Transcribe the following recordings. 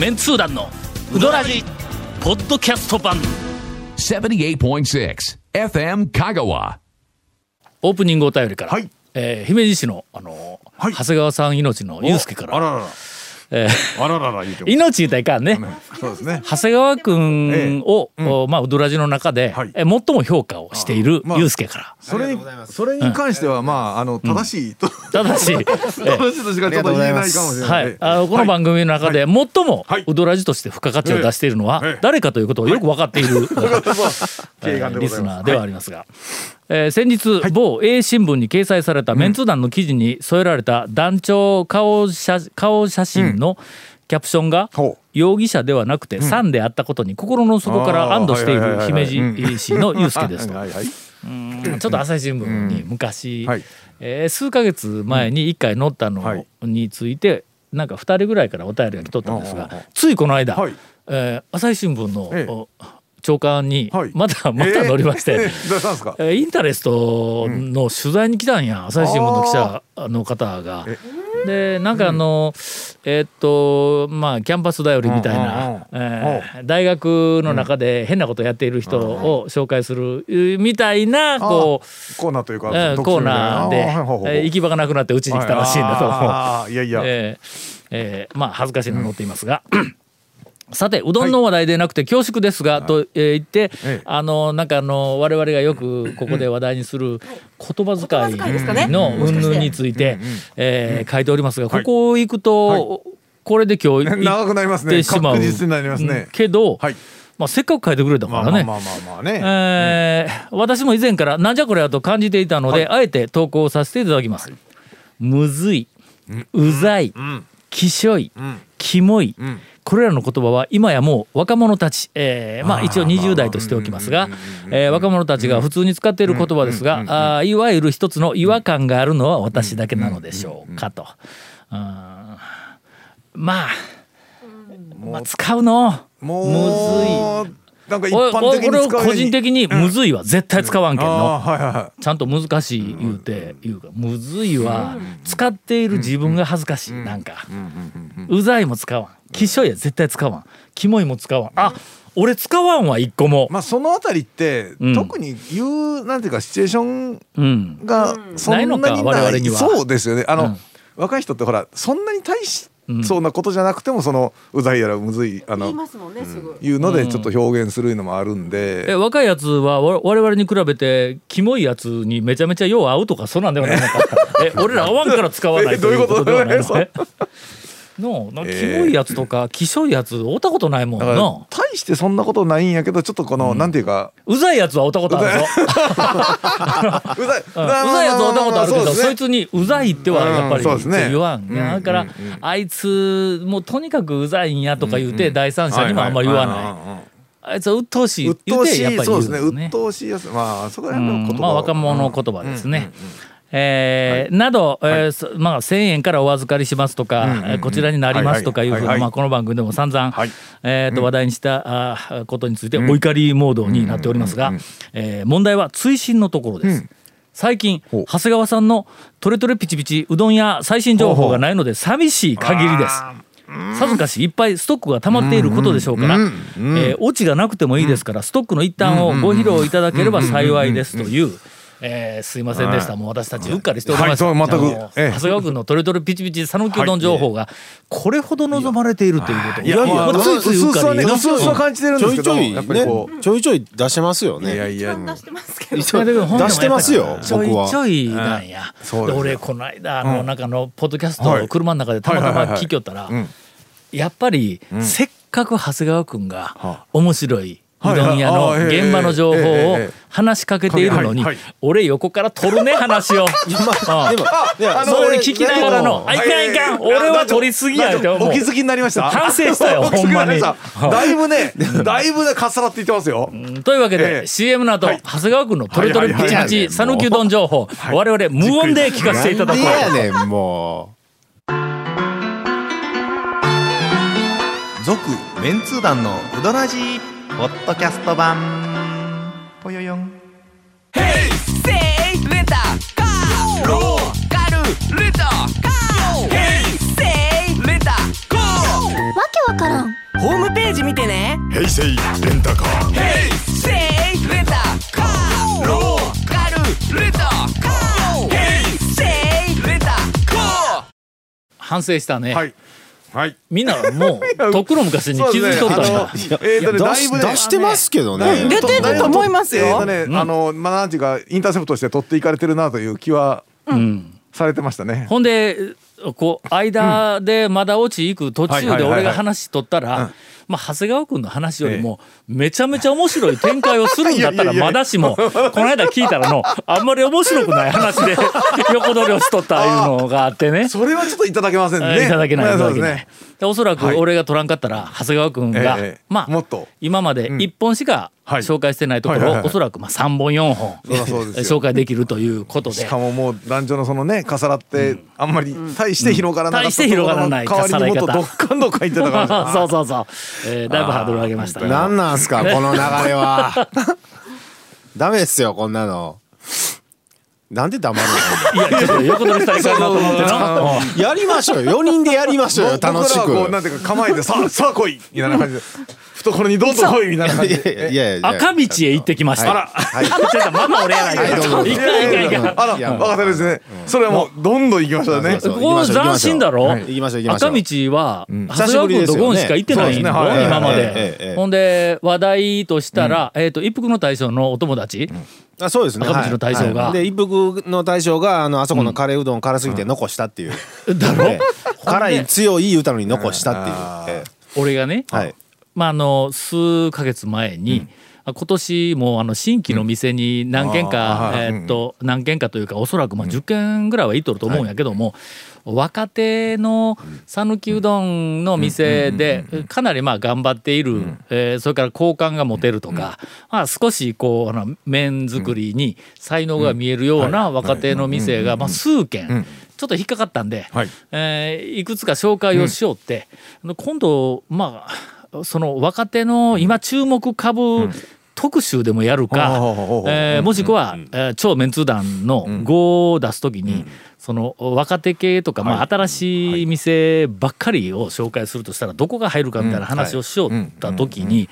メンツー団のウドラジポッドキャスト版78.6 FM Kagawa. オープニングお便りから、はいえー姫路市の、あのーはい長谷川さん命のゆうすけからあららら。えーあららら言うても。命言うたらいかんね。そうですね。長谷川君を、おまあ、ウドラジの中で、はい。え最も評価をしているまあゆうすけから。それにそれに関してはまああの正しいとただし、え正しいとしかちょっと言えないかもしれな。はい。い、あのこの番組の中で最もはい。ウドラジとして付加価値を出しているのはええ。誰かということをよく分かっている、敬願でごリざいます。スナーではありますが、えー先日、某 A 新聞に掲載されたメンツ団の記事に添えられた団長顔写顔写真のキャプションが、容疑者ではなくて、さんであったことに心の底から安堵している姫はい路市のユうスケですと。はいはい。うんちょっと朝日新聞に昔、はい。えー数ヶ月前に1回載ったのはい。について、なんか2人ぐらいからお便りが来とったんですが、ついこの間、はい。えー朝日新聞の、ええ。お長官にはい。また、また載りまして、えーインタレストの取材に来たんや、朝日新聞の記者の方が。でなんかあの、えーっとまあキャンパスだよりみたいうんうんな、うん。えー大学の中で変なことやっている人を紹介するみたいなこう。コーナーというかえーコーナーで、行き場がなくなってうちに来たらしいんだと。思う。いやいや。えーえーまあ恥ずかしいの載っていますが。さてうどんの話題でなくて恐縮ですが、と、えー言って、ええ。あのなんかあの我々がよくここで話題にする言葉遣いの云々について、えー書いておりますが、はい。ここ行くと、これで今日 長くなりますね。確実になりますね。けど、はい。まあ、せっかく書いてくれたからね。まあまあまあまあまあね。えー私も以前からなんじゃこれやと感じていたので、あえて投稿させていただきます。むずい、うざい、ん。きしょい、んきもい、んこれらの言葉は今やもう若者たち、えーまあ一応20代としておきますが、えー若者たちが普通に使っている言葉ですが、あーいわゆる一つの違和感があるのは私だけなのでしょうかと。うんまあ、まあ使うのもうむずい。なんか一お般的俺に使う個人的にむずいは絶対使わんけんの。はいはいはい。ちゃんと難しい言うて言うか。むずいは使っている自分が恥ずかしい。なんか。うざいも使わん。きしょいは絶対使わん。キモいも使わん。あ俺使わんわ一個も。まあそのあたりって、うん。特に言うなんていうかシチュエーションうん。がそんなにない。のか我々には。そうですよね。あの、うん。若い人ってほらそんなに大しそうなことじゃなくてもそのうざいやらむずいあの言いますもんねすぐ。い。うのでちょっと表現するのもあるんえで、若いやつはわ我々に比べてキモいやつにめちゃめちゃよう合うとかそんなんではないのか。え俺ら合わんから使わないということではないのええ？のなキモいやつとか きしょいやつ会ったことないもんな。大してそんなことないんやけどちょっとこの、なんていうかうざいやつは会ったことあるぞ。うざい、ううん。うざいやつは会ったことあるけど、そいつにうざいってはやっぱりうん言わん。いやだから、あいつもうとにかくうざいんやとか言うて、第三者にもあんまり言わない。あいつは鬱陶しい鬱陶していやっぱりそうですね。鬱。陶しいやつ。まあそこらう辺の言葉ん。まあ若者言葉ですね。えーなど、えーそまあ、1,000円からお預かりしますとか、えーこちらになりますとかいうふうな、はいはいはいまあ、この番組でも散々、はい。えーと話題にした、ことについてお怒りモードになっておりますが、えー問題は追伸のところです。最近ほう。長谷川さんのトレトレピチピチうどん屋最新情報がないので寂しい限りです。さぞかしいっぱいストックが溜まっていることでしょうから、えーオチがなくてもいいですからストックの一端をご披露いただければ幸いですという。えーすいませんでした、もう私たちうっかりしておりました、はい全く。長谷川君のトレトレピチピチ讃岐うどん情報がこれほど望まれているということ。い。やいやまあついついうっかり。うすうすは感じてるんちょいちょいですけどやっぱりこねちょいちょい出してますよういやね。いや。出してますけど。出してますよちょいちょいなんや、そうで俺この間あの中のポッドキャストはい。を車の中でたまたま聞きよったら、ん。やっぱり、せっかく長谷川君がは面白いうはい。どん屋の現場の情報を話しかけているのに俺横から取るね 話を。そう俺聞きながらの「あいかんいかん俺は取りすぎや」お気づきになりました？反省したよ お気づきほんまにだいぶねだいぶねかっさらって言ってますよ。というわけえでえ CM の後はい。長谷川君のトレトレピチピチ讃岐うどん情報我々無音で聞かせていただこう。も続メンツー団のウドラジーポッドキャスト版。ぽよよん。わけわからんね平成レンタカーセイレンタカーローカルレンタカーヘイセイレンタカー反省したね、はいはい。みんなもう とっくの昔に気づいとったんや。そうですね。あのえーとね出だいぶねし出してますけどね。出てると思いますよ。えーとねあのまあなんていうかインターセプトして取っていかれてるなという気はうん。されてましたね。ほんでこう間でまだ落ち行く途中で俺が話しとったら、まあ、長谷川君の話よりもめちゃめちゃ面白い展開をするんだったら まだしもこの間聞いたらのあんまり面白くない話で 横取りをしとったいうのがあってね。それはちょっといただけませんね。いただけないいただけない。そうですね。でおそらくはい。俺が取らんかったら長谷川君が、ええまあもっと。今まで1本しかはい紹介してないところをおそらくまあ3本4本紹介できるということで。しかももう男女のそのね重なってあんまり大して広がらなかった大して広がらないところの代わりにもっとどっかんどっかん言ってたからそうそうそう、えーだいぶハードル上げましたがなんなんすかこの流れは。ダメですよこんなの。なんで黙るの？いやちょっと横取りしたらいかんなと思ってな。うんやりましょうよ。4人でやりましょうよ楽しくこうなんていうか構えてさあさあ来いみたいな感じで懐にどんどん来いみたいな感じいやでいやいや。赤道へ行ってきました。はいあちょっとまだ俺やないか。はい。かんいかんい。あらい。や分かったですね。それはもうどんどん行きましたね。ここ斬新だろ？行きましょう行きましょ赤う道はん。長谷川君とゴンしか行ってないんだろ？そうですね。はい。今まで。え。ほんで話題としたらえっと一服の大将のお友達。あそうですね。赤道の大将が。はい。で一服の大将があのあそこのカレーうどん辛すぎて残したっていう。だろ？辛い強い言うたのに残したっていう。え俺がねえはいまああの数ヶ月前に今年もあの新規の店に何軒あか、ーえーっと何軒かというかおそらくまあ10軒ぐらいは行っとると思うんやけども、若手の讃岐うどんの店でかなりまあ頑張っている、えーそれから好感が持てるとか、まあ、少しこうあの麺作りに才能が見えるような若手の店がまあ数軒ちょっと引っかかったんで、はい。えーいくつか紹介をしようって、今度まあその若手の今注目株特集でもやるか、えーもしくは、えー超メンツー団の5を出す時に、その若手系とか、まあ、新しい店ばっかりを紹介するとしたらどこが入るかみたいな話をしよった時に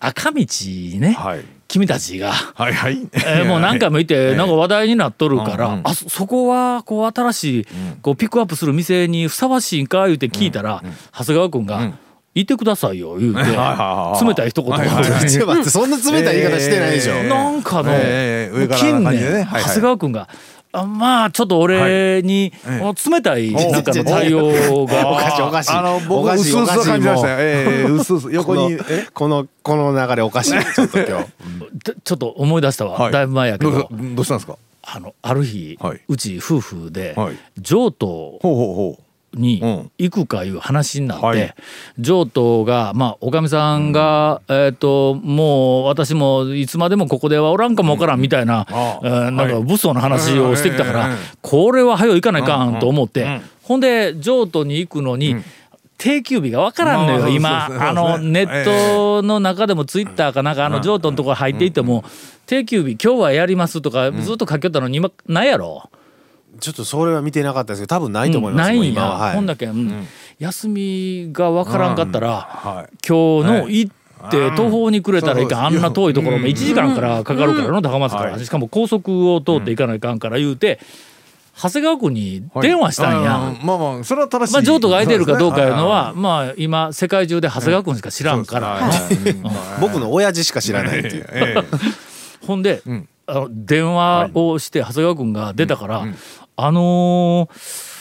赤道にね、はい。君たちが。はいはい。えー もう何回もいてなんか話題になっとるから、あそそこはこう新しいこうピックアップする店にふさわしいんか言うて聞いたら、長谷川君が「行ってくださいよ」言うて。はいはい冷たい一言。をはいはい。そんな冷たい言い方してないでしょ。えー。なんかの、ええ上から近年、はいはい。長谷川君があまあちょっと俺に、はい。この冷たいなんかの対応が おかしいおかしい。あの僕おかしい薄々おかしい感じましたよ。もう。ええ薄々横にこのえ？このこの流れおかしいちょっと今日。ちょっと思い出したわ、はい。だいぶ前やけど。どうしたどうしたんですか？あのある日、はい。うち夫婦で、はい。上都ほうほうほにうん。行くかいう話になって、はい。上都がまあおかみさんが、えっ、ともう私もいつまでもここではおらんかもわからんみたいな、ああ。えーなんかはい物騒な話をしてきたから、うんうんうんこれは早う行かないかんと思って、うんうんほんで上都に行くのに、定休日がわからんのよ、まあ今。あのネットの中でもツイッターかなんかあの上都のところ入っていっても、定休日今日はやりますとかずっと書きよったのに今ないやろ。ちょっとそれは見てなかったですけど多分ないと思いますないんや、もう今ははい。ほんだけ、うん。休みがわからんかったら、はい。今日のはい行って途方に暮れたらいかん、あんな遠いところも1時間からかかるからの高松から、はいしかも高速を通っていかないかんから言うて長谷川君に電話したんや。あーまあまあそれは正しい。まあ、譲渡が空いてるかどうかいうのそは、まあ、今、世界中で長谷川君しか知らんから。僕の親父しか知らないっていう。ええ。ほんで、ん。あの電話をして長谷川君が出たから、あのー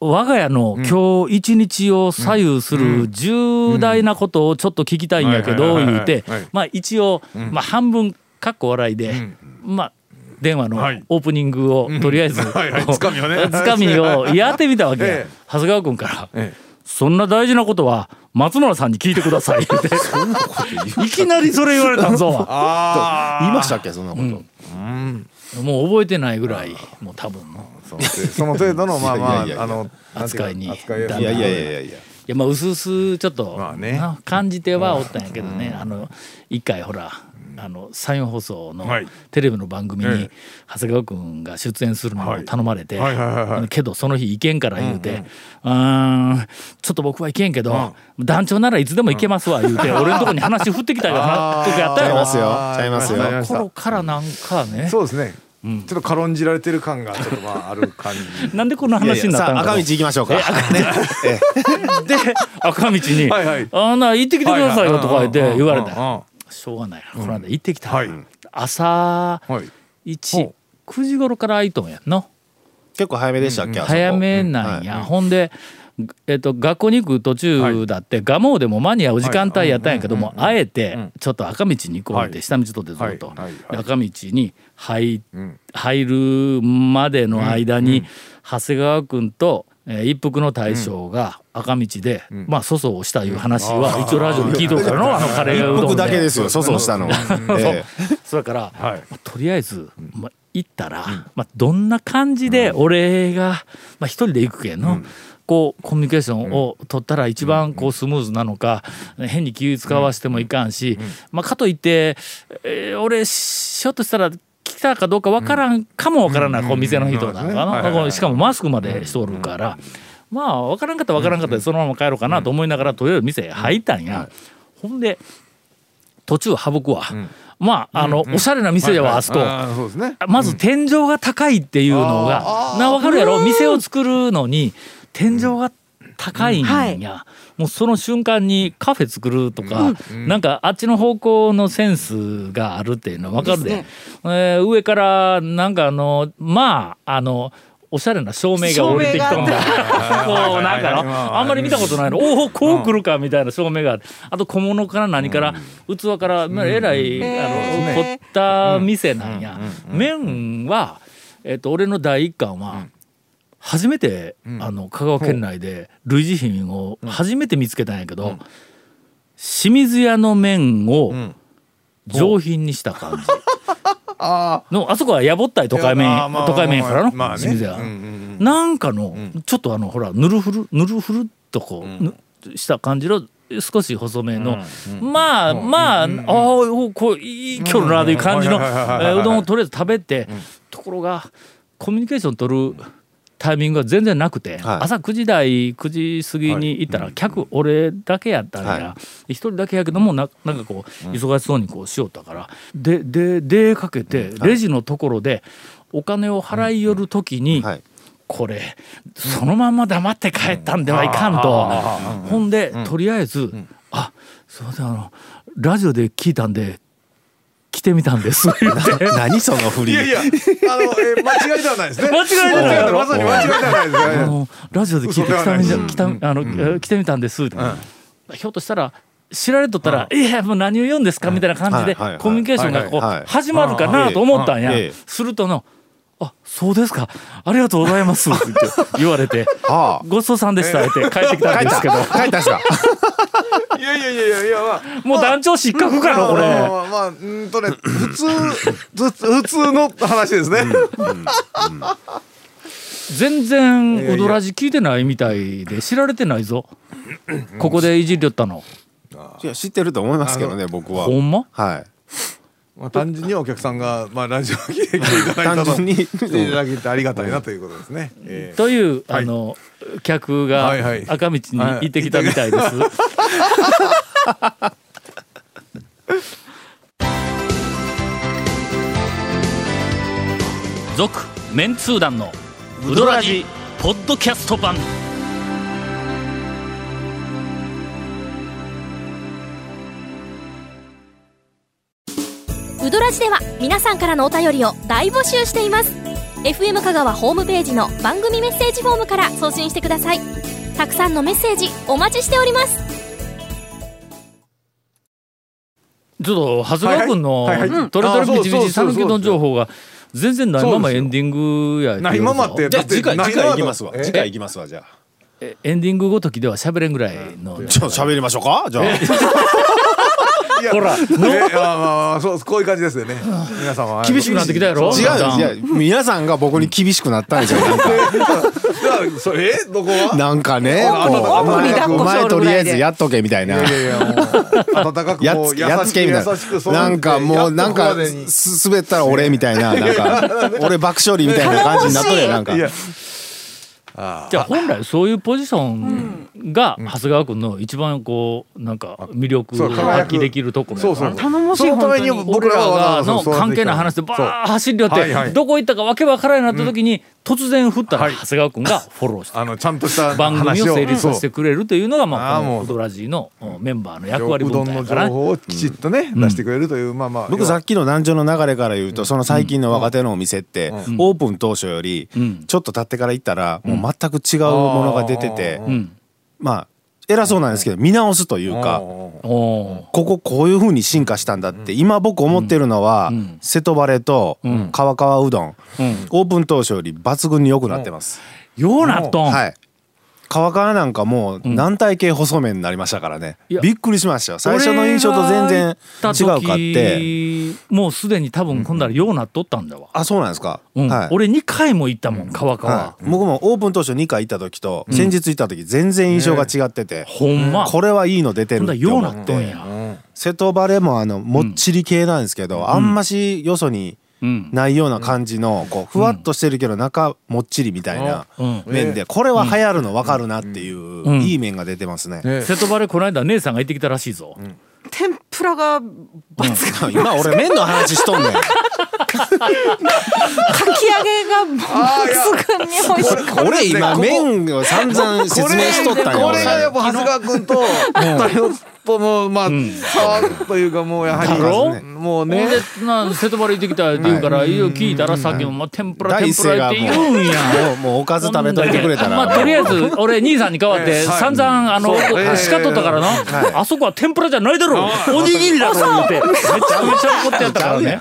我が家の今日一日を左右する重大なことをちょっと聞きたいんやけどうん。言うてまあ一応まあ半分かっこ笑いでまあ電話のはい。オープニングをとりあえずつかみをね。つかみをやってみたわけや。ええ。長谷川君から。え「そんな大事なことは松村さんに聞いてください」言う。ていきなりそれ言われたんぞ。あ言いましたっけそんなこと、もう覚えてないぐらいもう多分。そのその程度の まあまああの扱いに。扱いやい。やいやいやいや。まあうすうすちょっと、まあね。な感じてはおったんやけどね、あの一回ほらあの山陽放送のはい。テレビの番組にええ。長谷川君が出演するのを頼まれて、けどその日行けんから言うて、うーん。ちょっと僕は行けんけど、団長ならいつでも行けますわ言うて、俺のとこに話振ってきたような 時やったよ。ちゃいますよ。頃からなんかねそうですね、ちょっと軽んじられてる感がちょっとまあある感じなんでこんな話になったのかさあ赤道行きましょうかねえで赤道にはいはい「あんな行ってきてくださいよ」とか言って言われたしょうがない。この間行ってきた、はい。朝い。はい1 9時頃から空いとんやんの？結構早めでしたっけ早めなんや、はいほんで、えっと、学校に行く途中だって、蒲生でも間に合う時間帯やったんやけども、あえてちょっと赤道に行こうって、はい。下道とってずっと、はい。はい。で赤道に入ん。入るまでの間に、長谷川君と、えー一服の大将が赤道で、まあ粗相をしたいう話は一応ラジオで聞いとるからのあのカレーうどん僕だけですよ。粗相したのは。ええ。それから、はい。まあとりあえず、まあ、行ったら、まあ、どんな感じで俺が、まあ、一人で行くけんの、こうコミュニケーションを取ったら一番こうスムーズなのか、変に気を使わしてもいかんし、まあ、かといって、えー俺ひょっとしたら来たかどうかわからんかもわからない、こう店の人なのかそうですねはいはいはい。なしかもマスクまでしとるから、まあわからんかったらわからんかったでそのまま帰ろうかなと思いながらとりあえず店へ入ったんや。ほんで途中省くわ、まああの、おしゃれな店やわ、あそこ。まず天井が高いっていうのが、な分かるやろ。店を作るのに天井が高いんや、はい。もうその瞬間にカフェ作るとか、なんかあっちの方向のセンスがあるっていうの分かるで。ね。えー上からなんかあのまああのおしゃれな照明が降りてきとんだこうなんかのあんまり見たことないの。おおこう来るかみたいな照明があるあと小物から何から器からまあえらいあのへー。凝った店なんや。麺はえっと俺の第一巻は初めてあの香川県内で類似品を初めて見つけたんやけど清水屋の麺を上品にした感じ。あのあそこはやぼったい都会麺ま都会からのまあね。清水屋うんうんなんかのちょっとあのほらぬるふるぬるふるっとこうぬした感じの少し細めのまあまあああおこういい距離なという感じのうどんをとりあえず食べてところがコミュニケーション取るタイミングが全然なくて、はい。朝9時台9時過ぎに行ったら客俺だけやったんや、は一人だけやけどもななんかこう忙しそうにこうしよったから。でで出かけてレジのところでお金を払い寄る時に、はい。これそのまま黙って帰ったんではいかんと、ほんで、とりあえず「あすいませんあのラジオで聞いたんで来てみたんです 」何その振り。いやいやあの、えー 間違いではないですね。間違いではない。まさに間違いではないです。ねあのラジオで聞いて来たみたないです。来たあの、えー来てみたんです。って、ひょっとしたら知られとったら「いやもう何を言うんですか?」みたいな感じではいはいはいコミュニケーションがこうはいはい始まるかなと思ったんや。ええ。するとの「あそうですか。ありがとうございます」って言われて。あ「ごちそうさんでした」って帰ってきたんですけど。帰った。んすか？いやいやいやいやいやまあ。もう団長失格かなこれ。まあまあまあうーんとね普通普通普通の話ですね、全然うどらじ聞いてないみたいで知られてないぞ。ここでいじりよったの。いや知ってると思いますけどね僕は。ほんま？はいまあ、単純にお客さんが、まあ、ラジオ聞いていただいたと。単純に。来ていただけてありがたいなということですね、えーという、はい。あの客が赤道に行ってきたみたいです。続メンツー団のウドラジポッドキャスト版。ウドラジでは皆さんからのお便りを大募集しています。FM 香川ホームページの番組メッセージフォームから送信してください。たくさんのメッセージお待ちしております。ちょっと長谷川君のトレトレビチビチ讃岐の情報が全然ないままエンディングやないままってじゃあ次回次回行きますわ。え？次回行きますわじゃあ。えエンディングごときでは喋れんぐらいの。じゃあ喋りましょうか？じゃあ ほら。えーまあまあまあそうこういう感じですよね。皆さんは。厳しくなってきたやろ違う。んですいや皆さんが僕に厳しくなったんですよな んかそれえどこはなんかねあこうお前とりあえずやっとけみたいな。いやいやもう温かくやっつやっつけみたいな。なんかもうなんかす滑ったら俺みたいななんか 俺爆笑りみたいな感じになっとるやんなんか。いやじゃあ本来そういうポジションが長谷川君の一番こうなんか魅力を発揮できるところそうそう頼もしいそのために本当に。俺らの関係ない話でバーッ走り寄ってどこ行ったかわけわからんようになった時に突然振ったらはい。長谷川君がフォローしてあのちゃんとした番組を成立させてそうくれるというのがまあこのウドラジーのメンバーの役割うどんの分担やから。情報をきちっとね出してくれるというまあまあ。僕さっきの南條の流れから言うとその最近の若手のお店ってオープン当初よりん。ちょっと経ってから行ったらもう全く違うものが出ててうん。まあ偉そうなんですけど見直すというかこここういう風に進化したんだって今僕思ってるのはん。瀬戸バレと川川うどん。オープン当初より抜群に良くなってます。ようなっとん。はい川川なんかもう軟体系細麺になりましたからね、いやびっくりしましたよ。最初の印象と全然違うかって。もうすでに多分今度はようなっとったんだわ。あそうなんですか、うん。はい。俺2回も行ったもん川川はい、僕もオープン当初2回行った時と先日行った時全然印象が違ってて、ほんま。これはいいの出てほんだるって。思っらようなっとんてや瀬戸バレもあのもっちり系なんですけど、あんましよそにうんないような感じのこうふわっとしてるけど中もっちりみたいなうん。麺でこれは流行るの分かるなっていうん。いい麺が出てますね。ね。瀬戸バレこの間姉さんが行ってきたらしいぞ。天ぷらが。抜群今俺麺の話しとんねん。かき揚げが抜群に美味しい。俺今麺を散々説明しとったんよ。これがやっぱ長谷川君と 二人ともまあ差というかもうやはりもうね。ほんでな瀬戸バレ行ってきたって言うからいろいろ聞いたらさっきもまあ天ぷら第天ぷらって言うんや。うもうおかず食べといてくれたら。まあとりあえず俺兄さんに代わって散々あのそう。ええ叱っとったからな。あそこは天ぷらじゃないだろ。うおにぎりだろ言うて。めちゃめちゃ怒ってやったからね。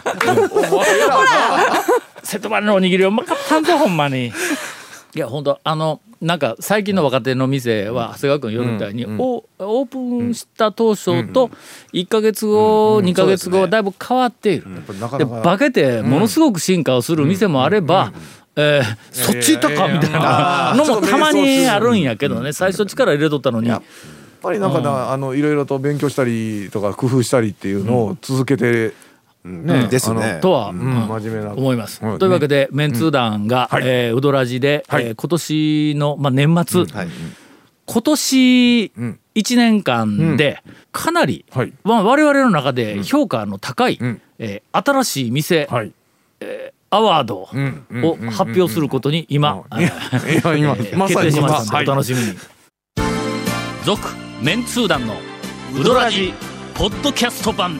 瀬戸バレのおにぎりうまかったんぞほんまにいや本当あのなんか最近の若手の店は長谷川君言うみたいに、オオープンした当初と1か月後、2か月後はだいぶ変わっている。で化けてものすごく進化をする店もあれば、えーそっち行ったかみたいなのもたまにあるんやけどね。最初力入れとったのに。やっぱりなんかなあのいろいろと勉強したりとか工夫したりっていうのを続けてねですね。とは、うん。うん。真面目な。思います。うん。というわけで、メンツー団が、はい。えーウドラジで、はい。えー今年の、まあ、年末、はい。今年ん1年間でかなり、はい。まあ、我々の中で評価の高い、ん。えー新しい店、はい。アワードんうんを発表することに今、決定しましたお楽しみに。続、メンツー団のウドラジポッドキャスト版